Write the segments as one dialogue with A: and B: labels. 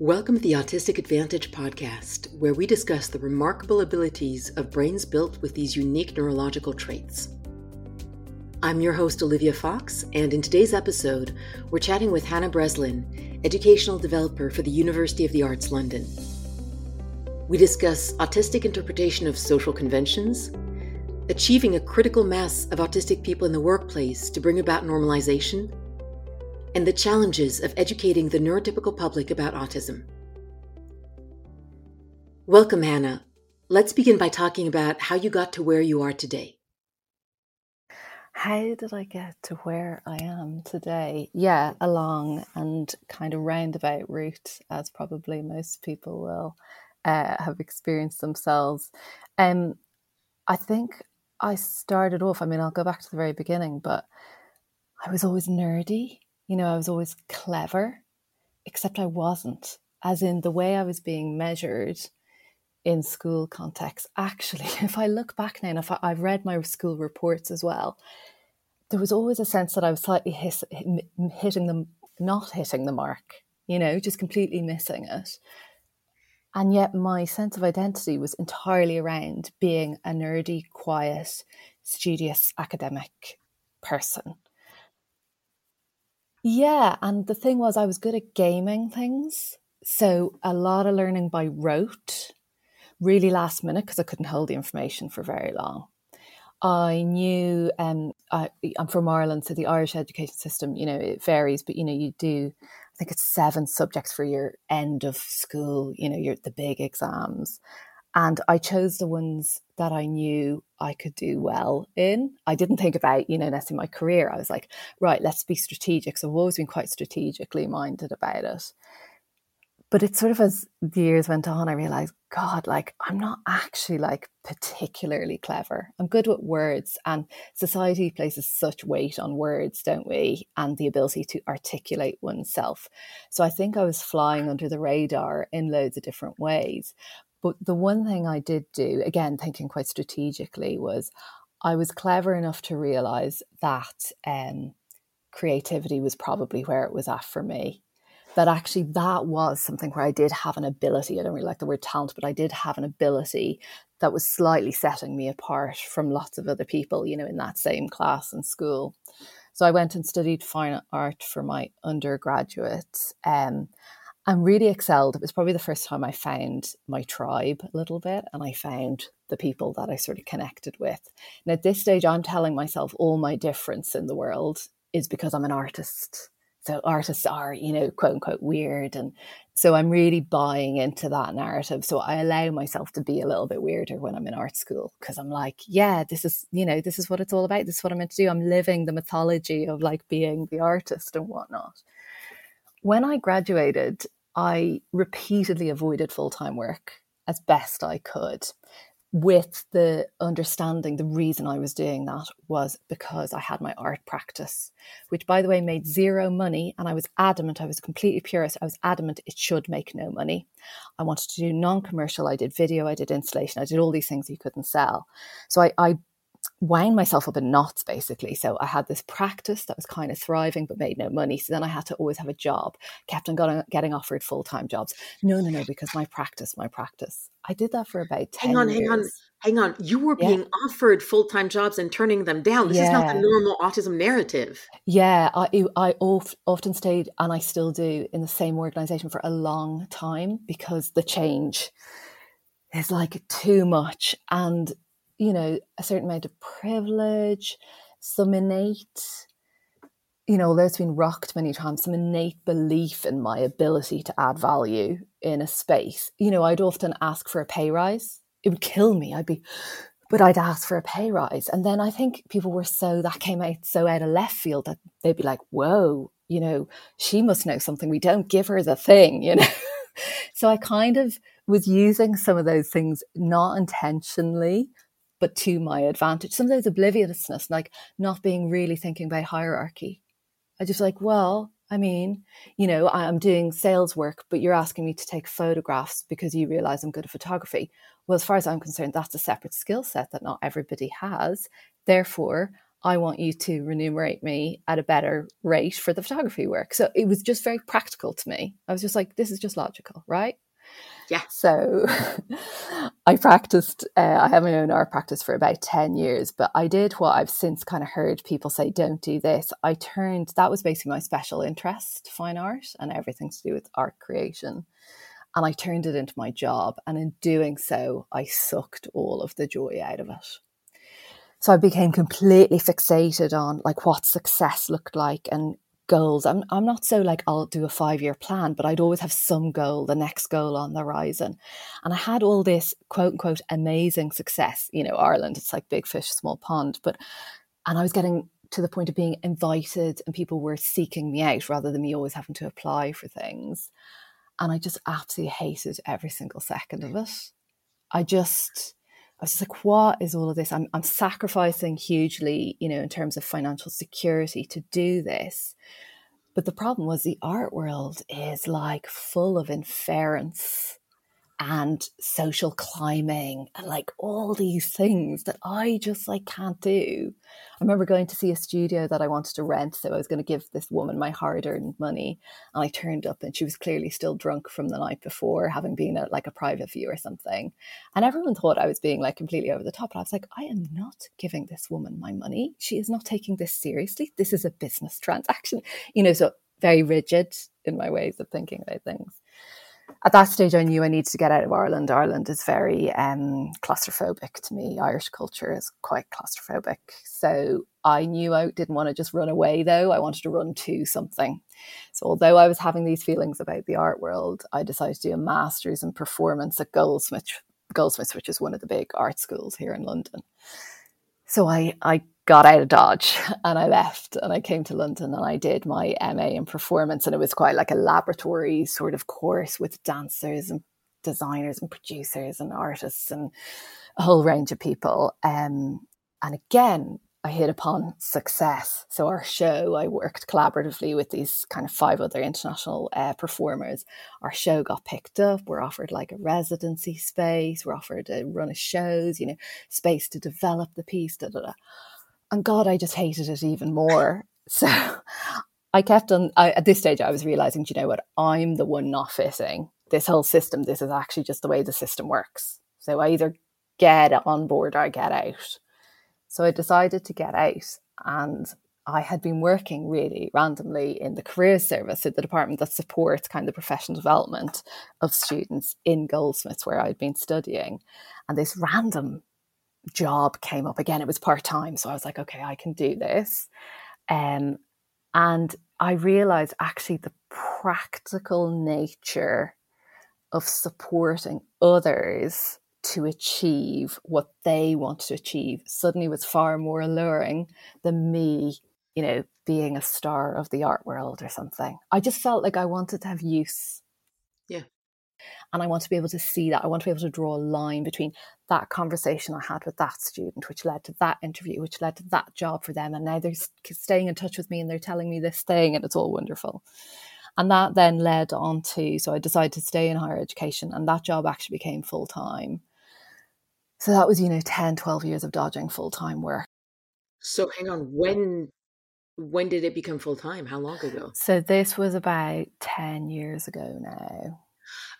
A: Welcome to the Autistic Advantage podcast, where we discuss the remarkable abilities of brains built with these unique neurological traits. I'm your host, Olivia Fox, and in today's episode, we're chatting with Hannah Breslin, educational developer for the University of the Arts London. We discuss autistic interpretation of social conventions, achieving a critical mass of autistic people in the workplace to bring about normalization, and the challenges of educating the neurotypical public about autism. Welcome, Hannah. Let's begin by talking about how you got to where you are today.
B: How did I get to where I am today? Yeah, a long and kind of roundabout route, as probably most people will uh, have experienced themselves. Um, I think I started off, I mean, I'll go back to the very beginning, but I was always nerdy. You know, I was always clever, except I wasn't, as in the way I was being measured in school context. Actually, if I look back now, and if I, have read my school reports as well, there was always a sense that I was slightly hitting them, not hitting the mark, you know, just completely missing it. And yet, my sense of identity was entirely around being a nerdy, quiet, studious academic person. Yeah, and the thing was, I was good at gaming things. So, a lot of learning by rote, really last minute because I couldn't hold the information for very long. I knew um, I, am from Ireland, so the Irish education system, you know, it varies, but you know, you do I think it's seven subjects for your end of school, you know, your the big exams. And I chose the ones that I knew I could do well in. I didn't think about, you know, necessarily my career. I was like, right, let's be strategic. So I've always been quite strategically minded about it. But it's sort of as the years went on, I realized, God, like I'm not actually like particularly clever. I'm good with words, and society places such weight on words, don't we? And the ability to articulate oneself. So I think I was flying under the radar in loads of different ways. But the one thing I did do, again, thinking quite strategically, was I was clever enough to realize that um, creativity was probably where it was at for me that actually that was something where I did have an ability. I don't really like the word talent, but I did have an ability that was slightly setting me apart from lots of other people, you know, in that same class and school. So I went and studied fine art for my undergraduate um, and really excelled. It was probably the first time I found my tribe a little bit and I found the people that I sort of connected with. And at this stage, I'm telling myself all my difference in the world is because I'm an artist. So artists are you know quote unquote weird and so i'm really buying into that narrative. So i allow myself to be a little bit weirder when i'm in art school because i'm like yeah this is you know this is what it's all about. This is what i'm meant to do. I'm living the mythology of like being the artist and whatnot. When i graduated i repeatedly avoided full-time work as best i could with the understanding the reason I was doing that was because I had my art practice, which by the way made zero money. And I was adamant, I was completely purist. I was adamant it should make no money. I wanted to do non commercial. I did video, I did installation, I did all these things you couldn't sell. So I, I wound myself up in knots basically. So I had this practice that was kind of thriving but made no money. So then I had to always have a job, kept on getting, offered full time jobs. No, no, no, because my practice, my practice. I did that for about 10
A: hang on,
B: years.
A: Hang on, hang on. You were being yeah. offered full time jobs and turning them down. This yeah. is not the normal autism narrative.
B: Yeah, I, I often stayed, and I still do, in the same organization for a long time because the change is like too much. And you know, a certain amount of privilege, some innate, you know, although it's been rocked many times, some innate belief in my ability to add value in a space. You know, I'd often ask for a pay rise. It would kill me. I'd be, but I'd ask for a pay rise. And then I think people were so, that came out so out of left field that they'd be like, whoa, you know, she must know something. We don't give her the thing, you know. so I kind of was using some of those things not intentionally, but to my advantage. Sometimes obliviousness, like not being really thinking about hierarchy. I just like, well, I mean, you know, I'm doing sales work, but you're asking me to take photographs because you realize I'm good at photography. Well, as far as I'm concerned, that's a separate skill set that not everybody has. Therefore, I want you to remunerate me at a better rate for the photography work. So it was just very practical to me. I was just like, this is just logical, right?
A: Yeah.
B: So I practiced, uh, I have my own art practice for about 10 years, but I did what I've since kind of heard people say, don't do this. I turned, that was basically my special interest, fine art and everything to do with art creation. And I turned it into my job. And in doing so, I sucked all of the joy out of it. So I became completely fixated on like what success looked like and goals. I'm I'm not so like I'll do a five year plan, but I'd always have some goal, the next goal on the horizon. And I had all this quote unquote amazing success. You know, Ireland, it's like big fish, small pond. But and I was getting to the point of being invited and people were seeking me out rather than me always having to apply for things. And I just absolutely hated every single second of it. I just was just like, what is all of this? I'm, I'm sacrificing hugely, you know, in terms of financial security to do this. But the problem was the art world is like full of inference and social climbing and like all these things that I just like can't do. I remember going to see a studio that I wanted to rent, so I was going to give this woman my hard-earned money, and I turned up and she was clearly still drunk from the night before, having been at like a private view or something. And everyone thought I was being like completely over the top. And I was like, I am not giving this woman my money. She is not taking this seriously. This is a business transaction, you know. So very rigid in my ways of thinking about things at that stage, I knew I needed to get out of Ireland. Ireland is very um, claustrophobic to me. Irish culture is quite claustrophobic. So I knew I didn't want to just run away, though. I wanted to run to something. So, although I was having these feelings about the art world, I decided to do a master's in performance at Goldsmiths, Goldsmiths, which is one of the big art schools here in London. So I, I got out of Dodge and I left and I came to London and I did my MA in performance and it was quite like a laboratory sort of course with dancers and designers and producers and artists and a whole range of people. Um, and again, I hit upon success. So our show, I worked collaboratively with these kind of five other international uh, performers. Our show got picked up. We're offered like a residency space. We're offered a run of shows, you know, space to develop the piece. Da, da, da. And God, I just hated it even more. So I kept on, I, at this stage, I was realizing, do you know what, I'm the one not fitting this whole system. This is actually just the way the system works. So I either get on board or I get out. So I decided to get out and I had been working really randomly in the career service, so the department that supports kind of professional development of students in Goldsmiths, where I'd been studying. And this random job came up again. It was part time. So I was like, okay, I can do this. Um, and I realized actually the practical nature of supporting others to achieve what they want to achieve suddenly was far more alluring than me, you know, being a star of the art world or something. I just felt like I wanted to have use.
A: Yeah.
B: And I want to be able to see that. I want to be able to draw a line between that conversation I had with that student, which led to that interview, which led to that job for them. And now they're staying in touch with me and they're telling me this thing, and it's all wonderful. And that then led on to, so I decided to stay in higher education, and that job actually became full time. So that was, you know, 10, 12 years of dodging full time work.
A: So hang on, when when did it become full time? How long ago?
B: So this was about 10 years ago now.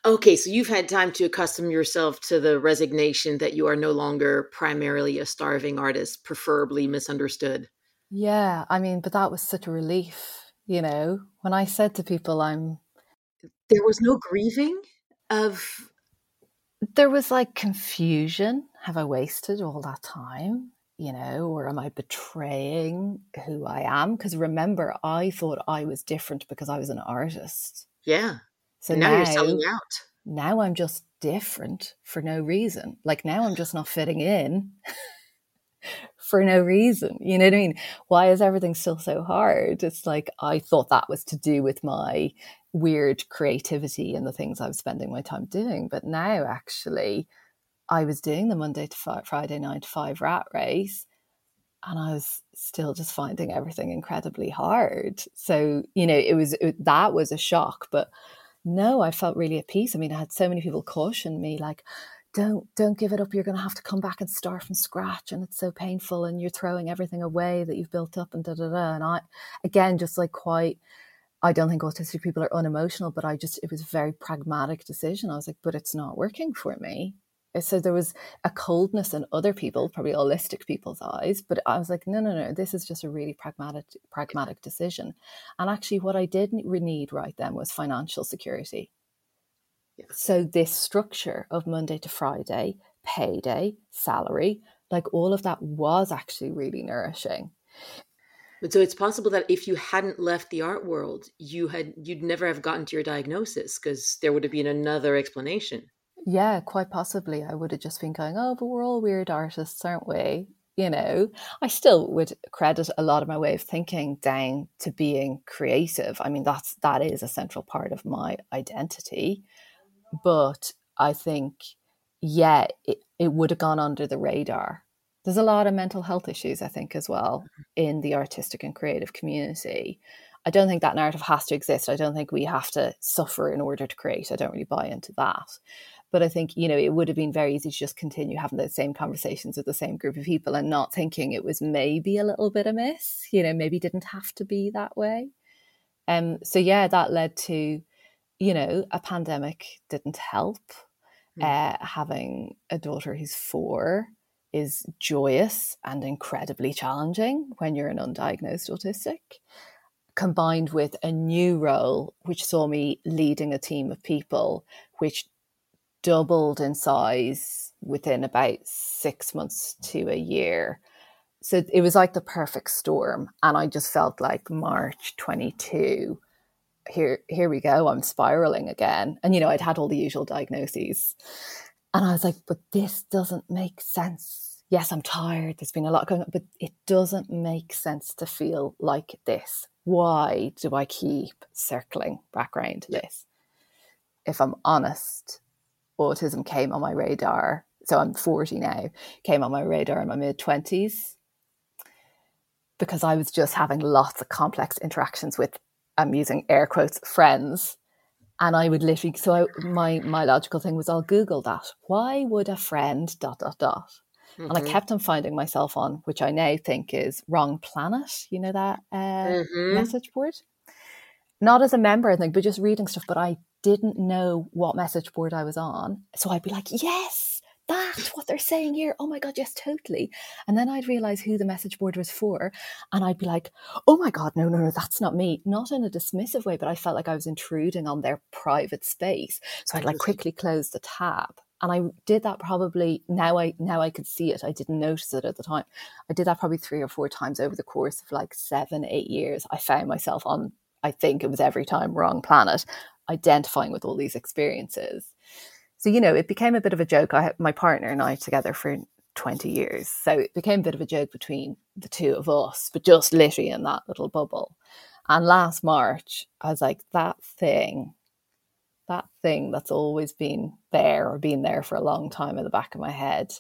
A: Okay, so you've had time to accustom yourself to the resignation that you are no longer primarily a starving artist, preferably misunderstood.
B: Yeah, I mean, but that was such a relief, you know, when I said to people I'm
A: there was no grieving of
B: there was like confusion. Have I wasted all that time? You know, or am I betraying who I am? Because remember, I thought I was different because I was an artist.
A: Yeah. So now, now you're selling out.
B: Now I'm just different for no reason. Like now I'm just not fitting in for no reason. You know what I mean? Why is everything still so hard? It's like I thought that was to do with my weird creativity and the things I was spending my time doing. But now actually, I was doing the Monday to Friday nine to five rat race and I was still just finding everything incredibly hard. So, you know, it was it, that was a shock, but no, I felt really at peace. I mean, I had so many people caution me, like, don't don't give it up. You're going to have to come back and start from scratch and it's so painful and you're throwing everything away that you've built up and da da da and i again just like quite i don't think autistic people are unemotional but i just it was a very pragmatic decision. I was like but it's not working for me so there was a coldness in other people probably allistic people's eyes but i was like no no no this is just a really pragmatic pragmatic decision and actually what i did need right then was financial security yeah. So, this structure of Monday to Friday, payday, salary, like all of that was actually really nourishing.
A: But so it's possible that if you hadn't left the art world, you had you'd never have gotten to your diagnosis because there would have been another explanation.
B: Yeah, quite possibly. I would have just been going, "Oh, but we're all weird artists, aren't we?" You know, I still would credit a lot of my way of thinking down to being creative. I mean, that's that is a central part of my identity. But I think, yeah, it, it would have gone under the radar. There's a lot of mental health issues, I think, as well in the artistic and creative community. I don't think that narrative has to exist. I don't think we have to suffer in order to create. I don't really buy into that. But I think, you know, it would have been very easy to just continue having those same conversations with the same group of people and not thinking it was maybe a little bit amiss, you know, maybe didn't have to be that way. Um, so yeah, that led to you know, a pandemic didn't help. Mm. Uh, having a daughter who's four is joyous and incredibly challenging when you're an undiagnosed autistic, combined with a new role, which saw me leading a team of people, which doubled in size within about six months to a year. So it was like the perfect storm. And I just felt like March 22 here here we go i'm spiraling again. And you know i'd had all the usual diagnoses. And i was like but this doesn't make sense. Yes i'm tired there's been a lot going on but it doesn't make sense to feel like this. Why do i keep circling back around to this? If i'm honest autism came on my radar so i'm 40 now came on my radar in my mid 20s because I was just having lots of complex interactions with I'm using air quotes friends. And I would literally so I, my my logical thing was I'll Google that. Why would a friend dot dot dot? Mm-hmm. And I mm-hmm. kept on finding myself on, which I now think is wrong planet. You know that uh, mm-hmm. message board. Not as a member, I think, but just reading stuff. But I didn't know what message board I was on, so I'd be like, "Yes, that's what they're saying here. Oh my God, yes, totally. And then I'd realize who the message board was for. And I'd be like, oh my God, no, no, no, that's not me. Not in a dismissive way, but I felt like I was intruding on their private space. So I'd like quickly close the tab. And I did that probably now I now I could see it. I didn't notice it at the time. I did that probably three or four times over the course of like seven, eight years. I found myself on, I think it was every time wrong planet, identifying with all these experiences. So, you know, it became a bit of a joke. I my partner and I together for 20 years. So it became a bit of a joke between the two of us, but just literally in that little bubble. And last March, I was like, that thing, that thing that's always been there or been there for a long time in the back of my head.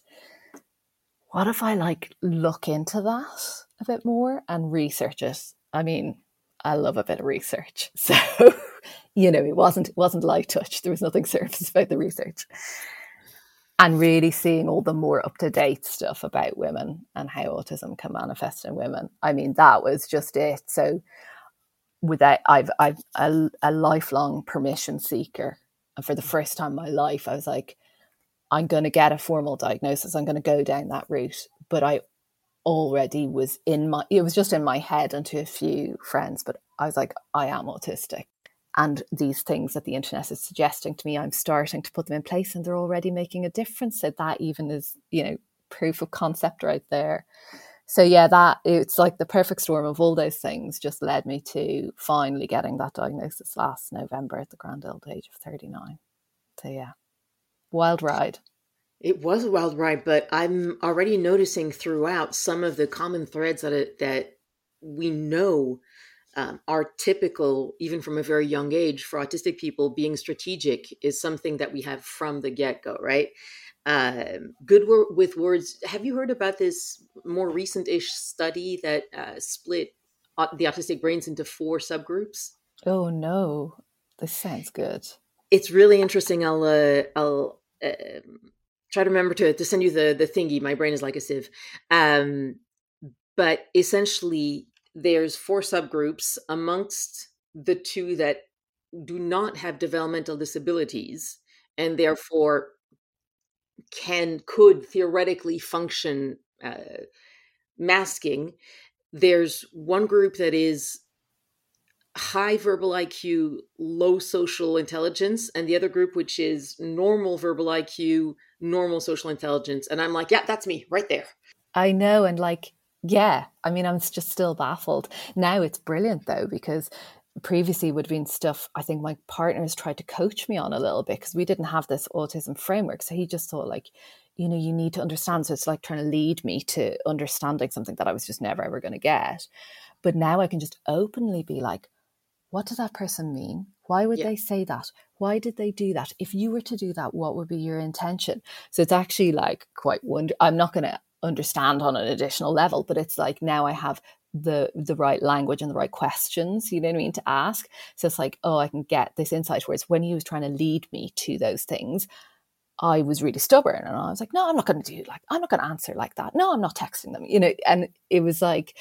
B: What if I like look into that a bit more and research it? I mean, I love a bit of research. So you know, it wasn't it wasn't light touch. There was nothing surface about the research. And really seeing all the more up to date stuff about women and how autism can manifest in women. I mean, that was just it. So, without I've I've a, a lifelong permission seeker, and for the first time in my life, I was like, I'm going to get a formal diagnosis. I'm going to go down that route. But I already was in my it was just in my head and to a few friends but i was like i am autistic and these things that the internet is suggesting to me i'm starting to put them in place and they're already making a difference. So that even is you know proof of concept right there. So yeah that it's like the perfect storm of all those things just led me to finally getting that diagnosis last november at the grand old age of 39 so yeah wild ride.
A: It was a wild ride but i'm already noticing throughout some of the common threads that it, that we know um, are typical, even from a very young age, for autistic people. Being strategic is something that we have from the get go, right? Uh, good wor- with words. Have you heard about this more recent ish study that uh, split the autistic brains into four subgroups?
B: Oh, no. This sounds good.
A: It's really interesting. I'll, uh, I'll, um, try to remember to to send you the the thingy. My brain is like a sieve. Um, but essentially, there's four subgroups amongst the two that do not have developmental disabilities and therefore can could theoretically function uh, masking there's one group that is high verbal IQ, low social intelligence, and the other group which is normal verbal IQ, normal social intelligence. And I'm like, yeah, that's me right there.
B: I know. And like, yeah, I mean, I'm just still baffled. Now it's brilliant though, because previously would have been stuff I think my partners tried to coach me on a little bit because we didn't have this autism framework. So he just thought like, you know, you need to understand. So it's like trying to lead me to understanding something that I was just never ever going to get. But now I can just openly be like, what does that person mean? Why would yeah. they say that? Why did they do that? If you were to do that, what would be your intention? So it's actually like quite wonder. I'm not going to understand on an additional level, but it's like now I have the the right language and the right questions, you know what I mean, to ask. So it's like, oh, I can get this insight. Whereas when he was trying to lead me to those things, I was really stubborn and I was like, no, I'm not going to do like, I'm not going to answer like that. No, I'm not texting them, you know. And it was like,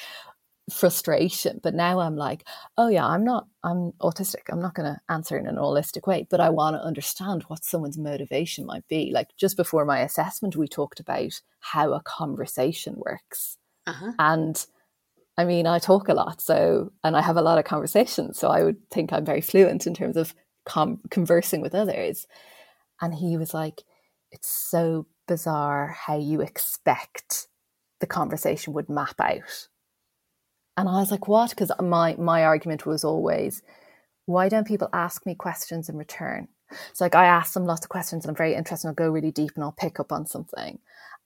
B: frustration but now i'm like oh yeah i'm not i'm autistic. I'm not going to answer in an allistic way but i want to understand what someone's motivation might be. Like just before my assessment we talked about how a conversation works. Uh-huh. and i mean i talk a lot so and i have a lot of conversations so i would think i'm very fluent in terms of com- conversing with others. And he was like it's so bizarre how you expect the conversation would map out and I was like, what? Because my my argument was always, why don't people ask me questions in return? So like I ask them lots of questions and I'm very interested. I'll go really deep and I'll pick up on something.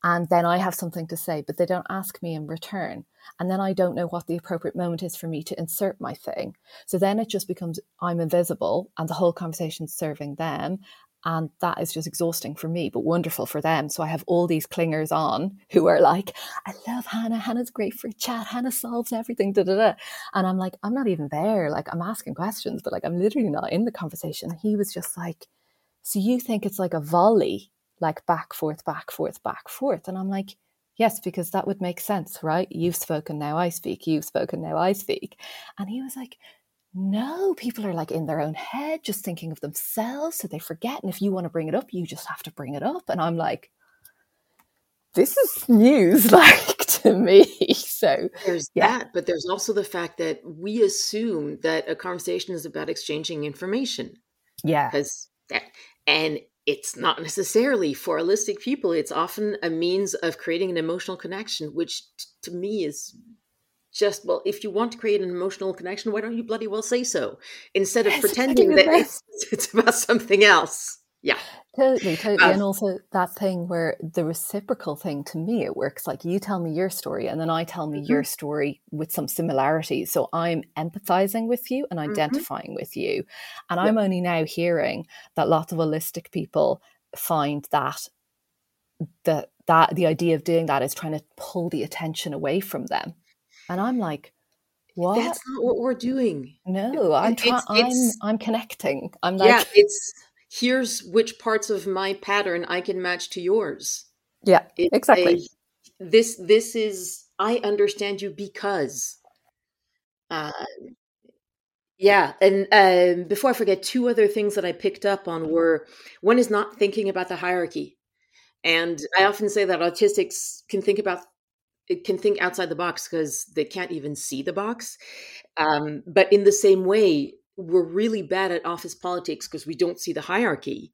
B: And then I have something to say, but they don't ask me in return. And then I don't know what the appropriate moment is for me to insert my thing. So then it just becomes I'm invisible and the whole conversation's serving them. And that is just exhausting for me, but wonderful for them. So I have all these clingers on who are like, I love Hannah. Hannah's great for a chat. Hannah solves everything. Da, da, da. And I'm like, I'm not even there. Like, I'm asking questions, but like, I'm literally not in the conversation. He was just like, So you think it's like a volley, like back, forth, back, forth, back, forth? And I'm like, Yes, because that would make sense, right? You've spoken, now I speak. You've spoken, now I speak. And he was like, no, people are like in their own head, just thinking of themselves. So they forget. And if you want to bring it up, you just have to bring it up. And I'm like, this is news like to me. So
A: there's yeah. that, but there's also the fact that we assume that a conversation is about exchanging information.
B: Yeah.
A: Because that, and it's not necessarily for allistic people. It's often a means of creating an emotional connection, which t- to me is just well if you want to create an emotional connection why don't you bloody well say so? Instead of yes, pretending that it's, it's, about something else. Yeah.
B: Totally totally. Um, and also that thing where the reciprocal thing to me it works. Like you tell me your story and then i tell me mm-hmm. your story with some similarities so i'm empathizing with you and mm-hmm. identifying mm-hmm. with you. And i'm only now hearing that lots of allistic people find that that that the idea of doing that is trying to pull the attention away from them and I'm like, what?
A: That's not what we're doing.
B: No, I'm trying. I'm I'm connecting. I'm like,
A: yeah. It's here's which parts of my pattern I can match to yours.
B: Yeah, it's exactly.
A: A, this this is I understand you because. Uh, yeah, and um, before I forget, two other things that I picked up on were one is not thinking about the hierarchy, and I often say that autistics can think about it can think outside the box because they can't even see the box. Um, but in the same way, we're really bad at office politics because we don't see the hierarchy.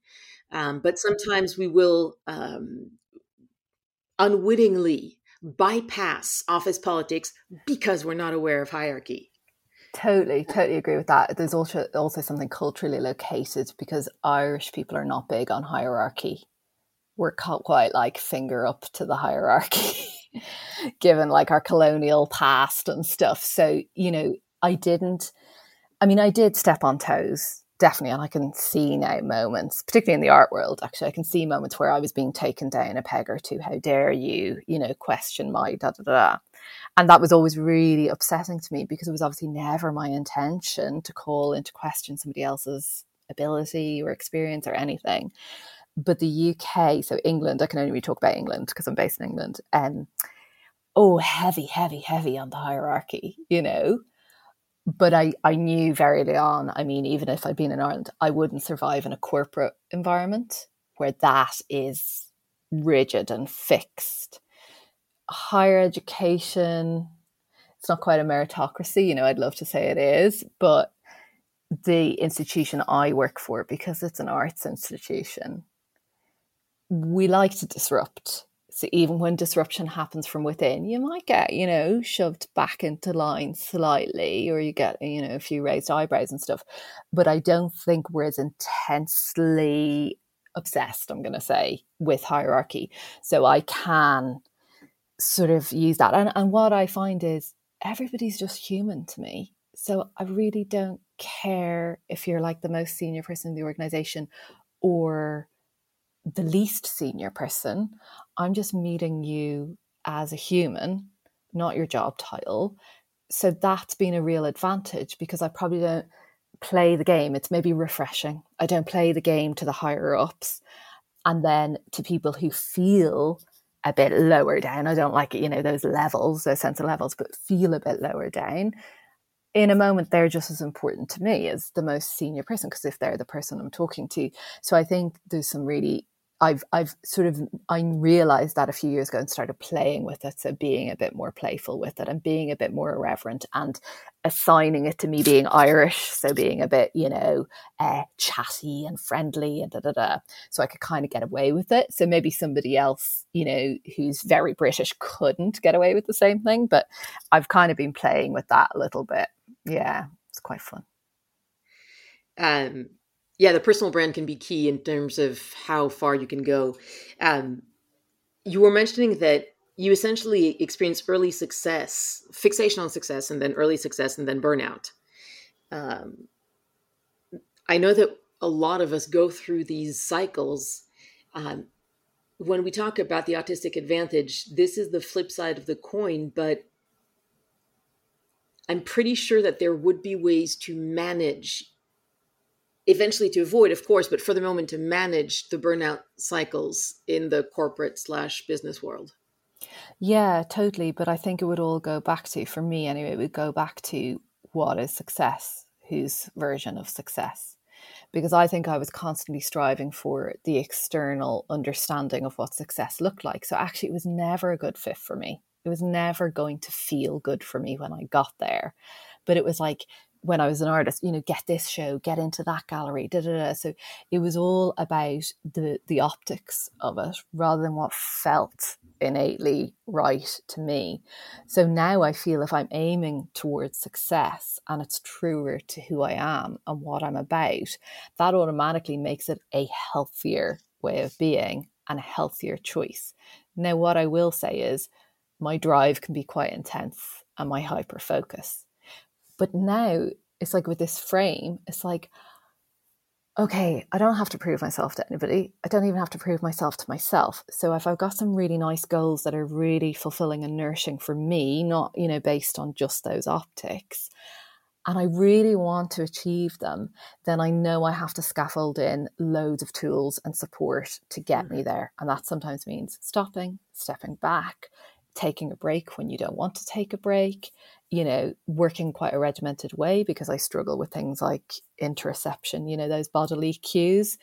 A: Um, but sometimes we will um, unwittingly bypass office politics because we're not aware of hierarchy.
B: Totally, totally agree with that. There's also also something culturally located because Irish people are not big on hierarchy. We're quite like finger up to the hierarchy. given like our colonial past and stuff. So, you know, I didn't, I mean, I did step on toes, definitely. And I can see now moments, particularly in the art world, actually, I can see moments where I was being taken down a peg or two. How dare you, you know, question my da da da. And that was always really upsetting to me because it was obviously never my intention to call into question somebody else's ability or experience or anything. But the UK, so England, I can only really talk about England because I'm based in England. Um, oh, heavy, heavy, heavy on the hierarchy, you know. But I, I knew very early on, I mean, even if I'd been in Ireland, I wouldn't survive in a corporate environment where that is rigid and fixed. Higher education, it's not quite a meritocracy, you know, I'd love to say it is, but the institution I work for, because it's an arts institution, we like to disrupt. So even when disruption happens from within, you might get, you know, shoved back into line slightly, or you get, you know, a few raised eyebrows and stuff. But I don't think we're as intensely obsessed, I'm going to say, with hierarchy. So I can sort of use that. And, and what I find is everybody's just human to me. So I really don't care if you're like the most senior person in the organization or the least senior person. I'm just meeting you as a human, not your job title. So that's been a real advantage because I probably don't play the game. It's maybe refreshing. I don't play the game to the higher ups. And then to people who feel a bit lower down, I don't like it, you know, those levels, those sense of levels, but feel a bit lower down. In a moment, they're just as important to me as the most senior person because if they're the person I'm talking to. So I think there's some really I've I've sort of I realized that a few years ago and started playing with it, so being a bit more playful with it and being a bit more irreverent and assigning it to me being Irish, so being a bit you know uh, chatty and friendly and da da da, so I could kind of get away with it. So maybe somebody else you know who's very British couldn't get away with the same thing, but I've kind of been playing with that a little bit. Yeah, it's quite fun.
A: Um, yeah, the personal brand can be key in terms of how far you can go. Um, you were mentioning that you essentially experience early success, fixation on success, and then early success, and then burnout. Um, I know that a lot of us go through these cycles. Um, when we talk about the autistic advantage, this is the flip side of the coin, but I'm pretty sure that there would be ways to manage eventually to avoid, of course, but for the moment to manage the burnout cycles in the corporate slash business world.
B: Yeah, totally. But I think it would all go back to, for me anyway, it would go back to what is success, whose version of success. Because I think I was constantly striving for the external understanding of what success looked like. So actually, it was never a good fit for me. It was never going to feel good for me when I got there. But it was like when I was an artist, you know, get this show, get into that gallery, da, da, da. So it was all about the the optics of it rather than what felt innately right to me. So now I feel if I'm aiming towards success and it's truer to who I am and what I'm about, that automatically makes it a healthier way of being and a healthier choice. Now, what I will say is my drive can be quite intense and my hyper focus but now it's like with this frame, it's like, okay, I don't have to prove myself to anybody. I don't even have to prove myself to myself. So if I've got some really nice goals that are really fulfilling and nourishing for me, not, you know, based on just those optics, and I really want to achieve them, then I know I have to scaffold in loads of tools and support to get me mm-hmm. there. And that sometimes means stopping, stepping back, taking a break when you don't want to take a break, you know, working quite a regimented way because I struggle with things like interoception, you know, those bodily cues.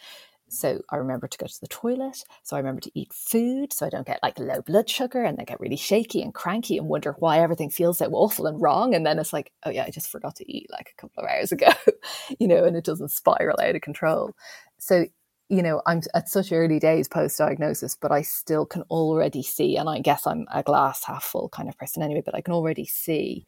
B: So I remember to go to the toilet. So I remember to eat food so I don't get like low blood sugar and then get really shaky and cranky and wonder why everything feels so awful and wrong. And then it's like, oh yeah, I just forgot to eat like a couple of hours ago, you know, and it doesn't spiral out of control. So you know, I'm at such early days post diagnosis, but I still can already see, and I guess I'm a glass half full kind of person anyway, but I can already see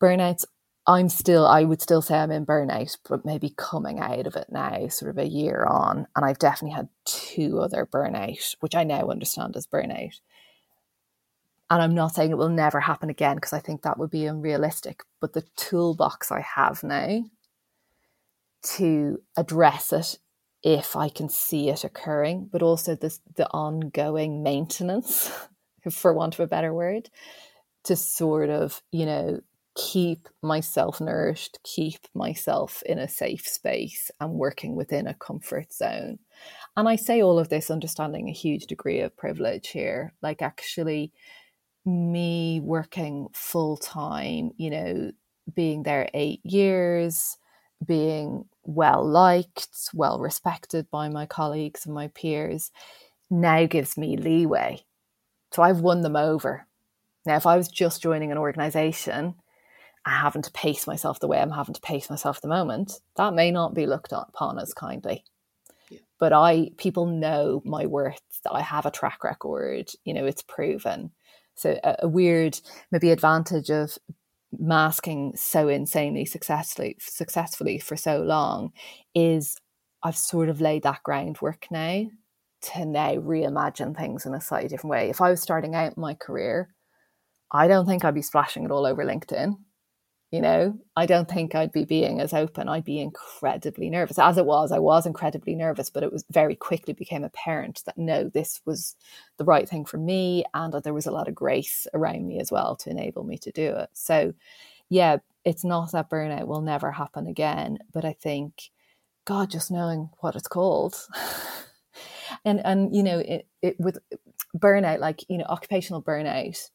B: burnouts. I'm still, I would still say I'm in burnout, but maybe coming out of it now, sort of a year on. And I've definitely had two other burnout, which I now understand as burnout. And I'm not saying it will never happen again because I think that would be unrealistic. But the toolbox I have now to address it if I can see it occurring, but also this the ongoing maintenance, for want of a better word, to sort of, you know, keep myself nourished, keep myself in a safe space and working within a comfort zone. And I say all of this understanding a huge degree of privilege here. Like, actually, me working full time, you know, being there eight years, being well liked, well respected by my colleagues and my peers, now gives me leeway. So I've won them over. Now, if I was just joining an organization and having to pace myself the way I'm having to pace myself at the moment, that may not be looked upon as kindly. Yeah. But I, people know my worth, that I have a track record, you know, it's proven. So a, a weird, maybe advantage of masking so insanely successfully successfully for so long is I've sort of laid that groundwork now to now reimagine things in a slightly different way. If I was starting out my career, I don't think I'd be splashing it all over LinkedIn. You know, I don't think I'd be being as open. I'd be incredibly nervous. As it was, I was incredibly nervous, but it was very quickly became apparent that no, this was the right thing for me and that there was a lot of grace around me as well to enable me to do it. So, yeah, it's not that burnout will never happen again, but I think, God, just knowing what it's called. and and you know it, it with burnout like you know occupational burnout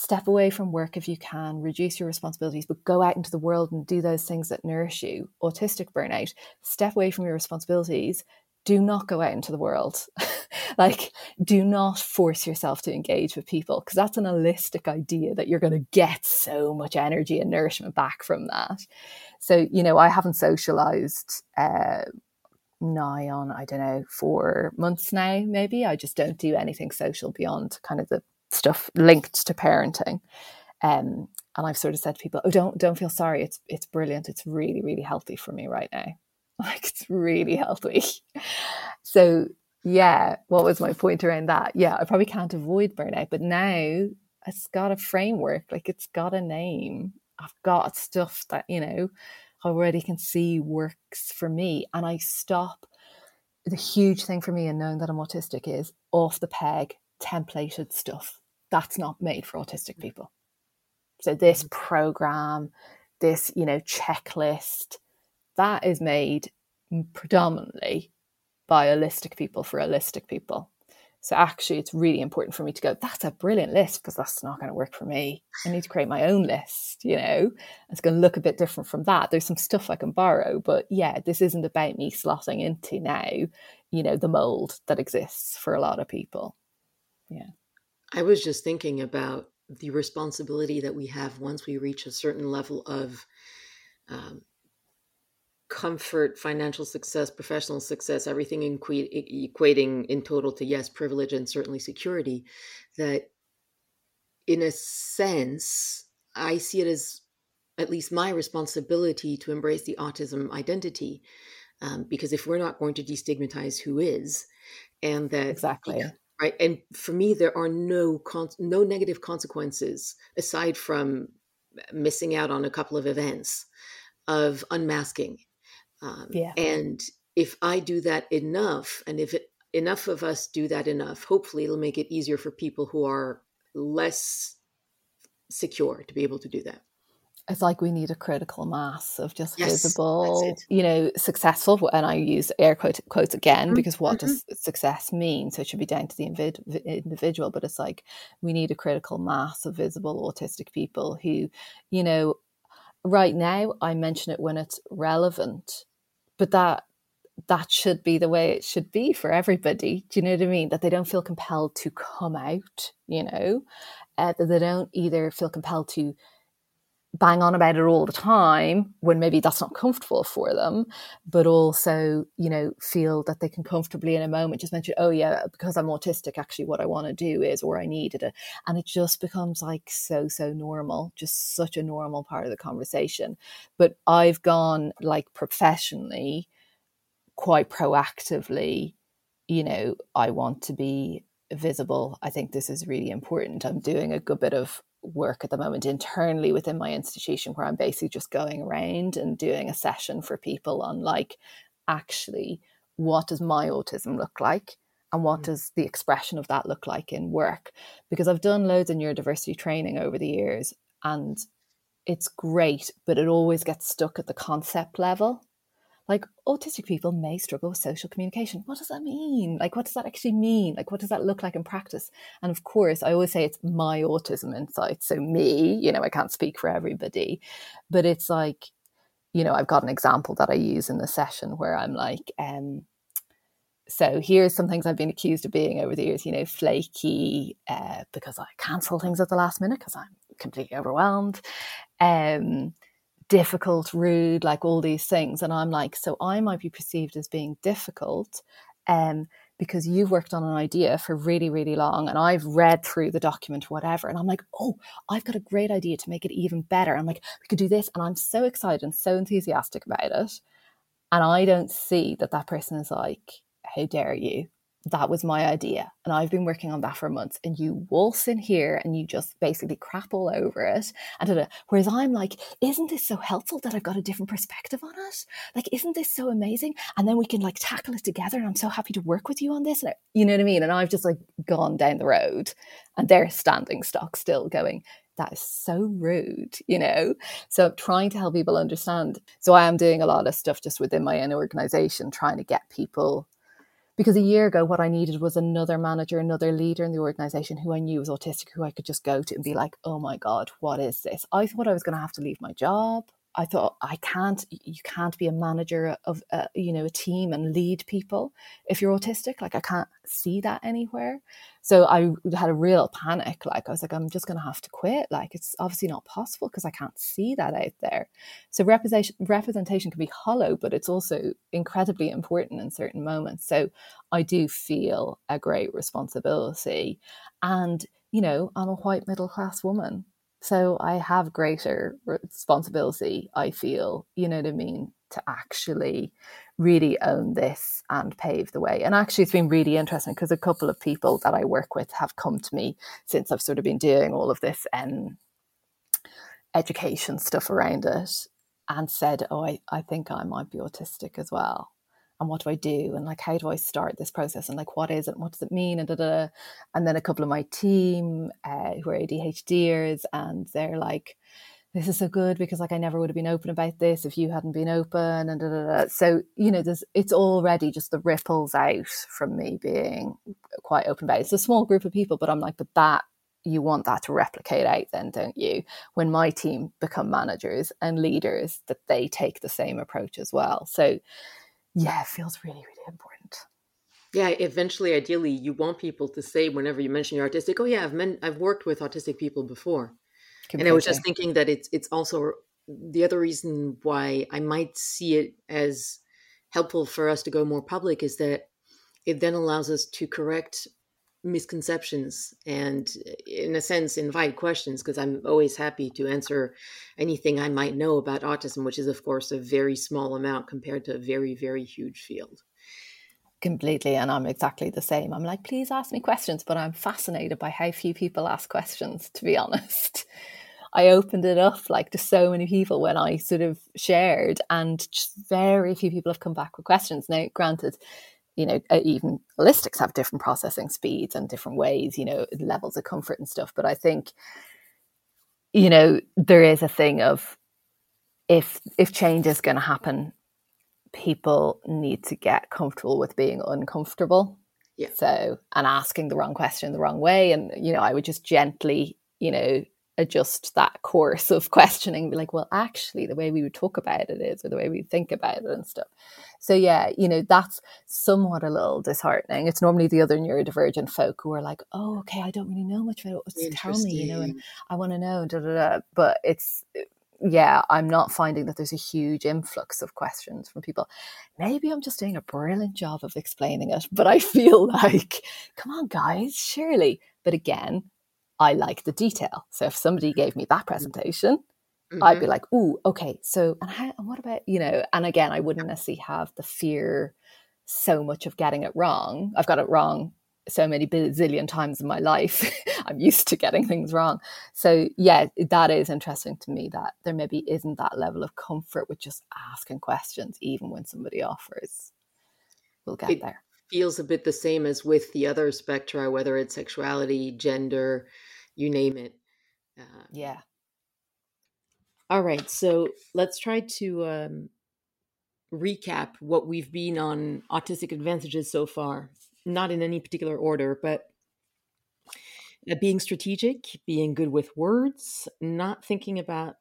B: step away from work if you can, reduce your responsibilities, but go out into the world and do those things that nourish you. Autistic burnout, step away from your responsibilities. Do not go out into the world. like, do not force yourself to engage with people because that's an allistic idea that you're going to get so much energy and nourishment back from that. So, you know, I haven't socialized uh, nigh on, I don't know, four months now, maybe. I just don't do anything social beyond kind of the stuff linked to parenting. Um, and I've sort of said to people, "Oh, don't don't feel sorry. It's it's brilliant. It's really really healthy for me right now. Like it's really healthy." so yeah, what was my point around that? Yeah, I probably can't avoid burnout, but now it's got a framework. Like it's got a name. I've got stuff that you know already can see works for me, and I stop. The huge thing for me in knowing that I'm autistic is off the peg templated stuff that's not made for autistic people. So this mm. program, this, you know, checklist, that is made predominantly by allistic people for allistic people. So actually, it's really important for me to go, that's a brilliant list because that's not going to work for me. I need to create my own list, you know? It's going to look a bit different from that. There's some stuff I can borrow, but yeah, this isn't about me slotting into now, you know, the mold that exists for a lot of people. Yeah.
A: I was just thinking about the responsibility that we have once we reach a certain level of um, comfort, financial success, professional success, everything equ- equating in total to yes, privilege and certainly security. That, in a sense, I see it as at least my responsibility to embrace the autism identity. Um, because if we're not going to destigmatize who is, and that
B: exactly
A: right? And for me there are no con- no negative consequences aside from missing out on a couple of events of unmasking. Um, yeah. and if i do that enough and if it, enough of us do that enough hopefully it'll make it easier for people who are less secure to be able to do that
B: it's like we need a critical mass of just yes, visible, you know, successful. And I use air quote, quotes again mm-hmm. because what mm-hmm. does success mean? So it should be down to the individual, but it's like we need a critical mass of visible autistic people who, you know, right now I mention it when it's relevant, but that that should be the way it should be for everybody. Do you know what I mean? That they don't feel compelled to come out, you know, uh, that they don't either feel compelled to bang on about it all the time when maybe that's not comfortable for them, but also, you know, feel that they can comfortably in a moment just mention, oh, yeah, because I'm autistic, actually, what I want to do is, or I needed it. And it just becomes like so, so normal, just such a normal part of the conversation. But I've gone like professionally, quite proactively, you know, I want to be visible. I think this is really important. I'm doing a good bit of work at the moment internally within my institution where I'm basically just going around and doing a session for people on like actually what does my autism look like and what mm. does the expression of that look like in work because I've done loads of neurodiversity training over the years and it's great, but it always gets stuck at the concept level. Like autistic people may struggle with social communication. What does that mean? Like, what does that actually mean? Like, what does that look like in practice? And of course, I always say it's my autism insight. So, me, you know, I can't speak for everybody, but it's like, you know, I've got an example that I use in the session where I'm like, um, so here's some things I've been accused of being over the years, you know, flaky uh, because I cancel things at the last minute because I'm completely overwhelmed, um, difficult, rude, like all these things. And I'm like, so I might be perceived as being difficult um, because you've worked on an idea for really, really long and I've read through the document, whatever. And I'm like, oh, I've got a great idea to make it even better. I'm like, we could do this. And I'm so excited and so enthusiastic about it. And I don't see that that person is like, how dare you? That was my idea. And I've been working on that for months. And you waltz in here and you just basically crap all over it. And whereas I'm like, isn't this so helpful that I've got a different perspective on it? Like, isn't this so amazing? And then we can like tackle it together. And I'm so happy to work with you on this. And you know what I mean? And I've just like gone down the road and they're standing stock still going, that is so rude, you know? So I'm trying to help people understand. So I am doing a lot of stuff just within my own organization, trying to get people because a year ago what i needed was another manager another leader in the organization who i knew was autistic who i could just go to and be like oh my god what is this? I thought i was going to have to leave my job I thought I can't you can't be a manager of uh, you know a team and lead people if you're autistic like I can't see that anywhere. So I had a real panic like I was like I'm just going to have to quit like it's obviously not possible because I can't see that out there. So representation representation can be hollow but it's also incredibly important in certain moments. So I do feel a great responsibility. And you know I'm a white middle class woman so I have greater responsibility, I feel, you know what I mean, to actually really own this and pave the way. And actually, it's been really interesting because a couple of people that I work with have come to me since I've sort of been doing all of this um, education stuff around it and said, Oh, I, I think I might be autistic as well and what do I do and like how do I start this process and like what is it and what does it mean and da, da, da. and then a couple of my team uh, who are ADHDers and they're like this is so good because like I never would have been open about this if you hadn't been open and da, da, da. so you know there's it's already just the ripples out from me being quite open about it. It's a small group of people but I'm like but that you want that to replicate out then don't you when my team become managers and leaders that they take the same approach as well so yeah, it feels really, really important.
A: Yeah, eventually, ideally, you want people to say whenever you mention you're autistic, "Oh yeah, I've men- I've worked with autistic people before," Completely. and I was just thinking that it's it's also the other reason why I might see it as helpful for us to go more public is that it then allows us to correct misconceptions and eh, in a sense invite questions because i'm always happy to answer anything i might know about autism which is of course a very small amount compared to a very very huge field.
B: Completely and i'm exactly the same. I'm like please ask me questions but i'm fascinated by how few people ask questions to be honest. I opened it up like to so many people when I sort of shared, and very few people have come back with questions. Now, granted, you know, uh, even allistics have different processing speeds and different ways, you know, levels of comfort and stuff. But I think, you know, there is a thing of if if change is going to happen, people need to get comfortable with being uncomfortable.
A: Yeah.
B: So and asking the wrong question the wrong way, and you know, I would just gently, you know, adjust that course of questioning, be like, well, actually, the way we would talk about it is, or the way we think about it and stuff. So, yeah, you know, that's somewhat a little disheartening. It's normally the other neurodivergent folk who are like, oh, okay, I don't really know much about it. Tell me, you know, and I want to know, da, da, da. but it's, yeah, I'm not finding that there's a huge influx of questions from people. Maybe I'm just doing a brilliant job of explaining it, but I feel like, come on, guys, surely. But again, I like the detail. So if somebody gave me that presentation, mm-hmm. I'd be mm-hmm. like, "Ooh, okay." So and how? And what about you know? And again, I wouldn't necessarily have the fear so much of getting it wrong. I've got it wrong so many bazillion times in my life. I'm used to getting things wrong. So yeah, that is interesting to me that there maybe isn't that level of comfort with just asking questions, even when somebody offers. We'll get it there.
A: Feels a bit the same as with the other spectra, whether it's sexuality, gender, you name it.
B: Uh, yeah.
A: All right, so let's try to um, recap what we've been on autistic advantages so far. Not in any particular order, but uh, being strategic, being good with words, not thinking about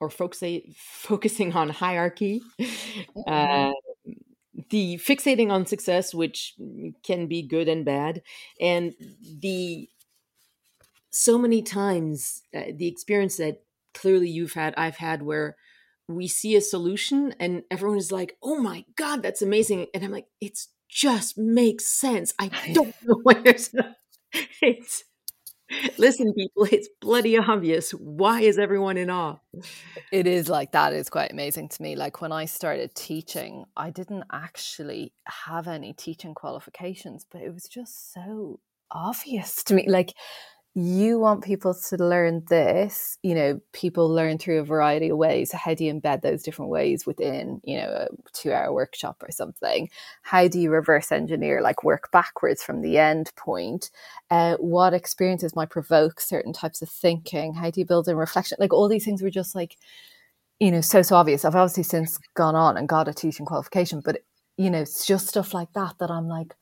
A: or focusing on hierarchy, uh, the fixating on success, which can be good and bad, and the so many times uh, the experience that clearly you've had, I've had, where we see a solution and everyone is like, "Oh my god, that's amazing!" And I'm like, "It's just makes sense." I don't know why there's. it's Listen, people, it's bloody obvious. Why is everyone in awe?
B: It is like that is quite amazing to me. Like when I started teaching, I didn't actually have any teaching qualifications, but it was just so obvious to me. Like you want people to learn this you know people learn through a variety of ways how do you embed those different ways within you know a two hour workshop or something? How do you reverse engineer like work backwards from the end point? Uh, what experiences might provoke certain types of thinking? How do you build in reflection? Like all these things were just like you know so so obvious. I've obviously since gone on and got a teaching qualification but you know it's just stuff like that that i'm like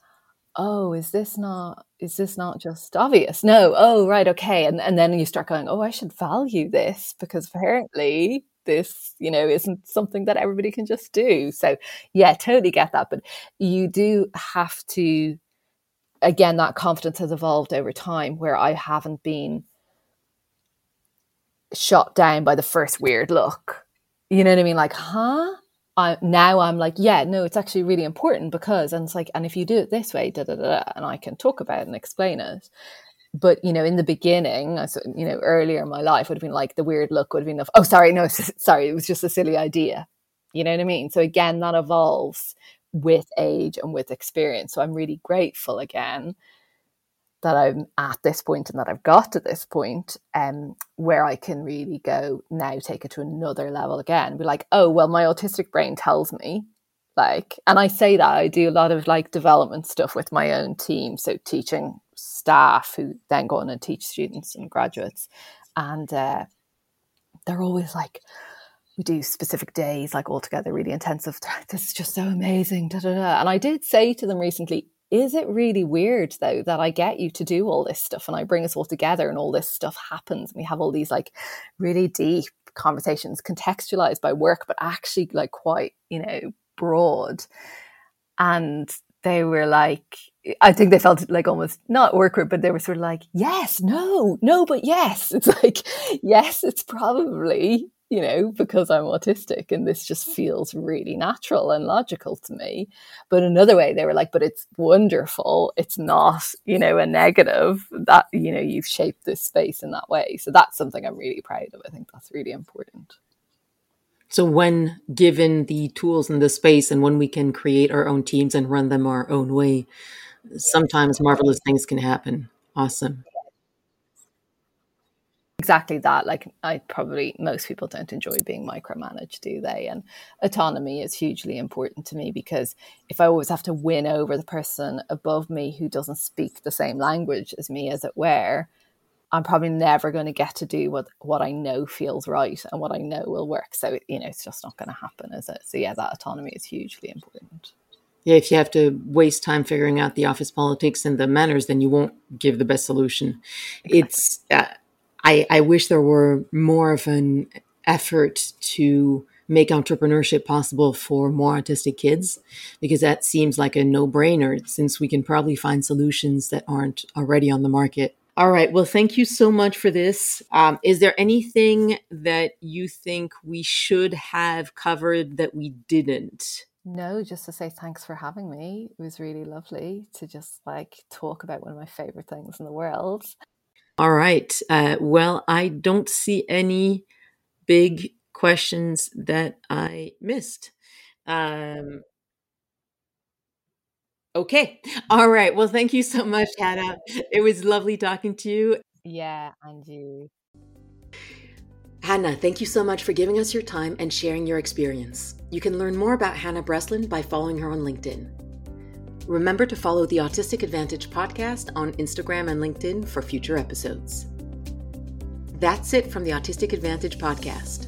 B: oh is this not is this not just obvious? No. Oh right okay. And and then you start going oh i should value this because apparently this you know isn't something that everybody can just do. So yeah totally get that. But you do have to again that confidence has evolved over time where i haven't been shot down by the first weird look. You know what i mean? Like huh I now I'm like, yeah, no, it's actually really important because, and it's like, and if you do it this way, da da da, and I can talk about it and explain it. But you know, in the beginning, you know, earlier in my life would have been like the weird look would have been, oh, sorry, no, sorry, it was just a silly idea. You know what I mean? So again, that evolves with age and with experience. So I'm really grateful again that I'm at this point and that I've got to this point um, where I can really go now take it to another level again. Be like, oh, well, my autistic brain tells me. Like, and I say that I do a lot of like development stuff with my own team. So teaching staff who then go on and teach students and graduates. And uh, they're always like, we do specific days, like all together, really intensive. This is just so amazing. Da, da, da. And I did say to them recently, is it really weird though that I get you to do all this stuff and I bring us all together and all this stuff happens and we have all these like really deep conversations contextualized by work but actually like quite you know broad and they were like I think they felt like almost not awkward, but they were sort of like, yes, no, no, but yes. It's like, yes, it's probably you know, because I'm autistic and this just feels really natural and logical to me. But another way, they were like, but it's wonderful. It's not, you know, a negative that, you know, you've shaped this space in that way. So that's something I'm really proud of. I think that's really important.
A: So, when given the tools and the space, and when we can create our own teams and run them our own way, sometimes marvelous things can happen. Awesome
B: exactly that. Like i probably most people don't enjoy being micromanaged do they? And autonomy is hugely important to me because if i always have to win over the person above me who doesn't speak the same language as me as it were i'm probably never going to get to do what what i know feels right and what i know will work. So you know it's just not going to happen is it? So yeah that autonomy is hugely important.
A: Yeah, if you have to waste time figuring out the office politics and the manners, then you won't give the best solution. Exactly. It's uh, I, I wish there were more of an effort to make entrepreneurship possible for more autistic kids because that seems like a no brainer since we can probably find solutions that aren't already on the market. All right. Well, thank you so much for this. Um, is there anything that you think we should have covered that we didn't?
B: No, just to say thanks for having me. It was really lovely to just like talk about one of my favorite things in the world.
A: All right. Uh, well, I don't see any big questions that I missed. Um, okay. All right. Well, thank you so much, Hannah. It was lovely talking to you.
B: Yeah, and you.
A: Hannah, thank you so much for giving us your time and sharing your experience. You can learn more about Hannah Breslin by following her on LinkedIn. Remember to follow the Autistic Advantage podcast on Instagram and LinkedIn for future episodes. That's it from the Autistic Advantage podcast.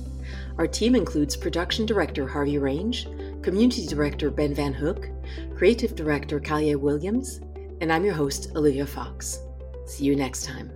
A: Our team includes production director Harvey Range, community director Ben Van Hook, creative director Kalia Williams, and I'm your host, Olivia Fox. See you next time.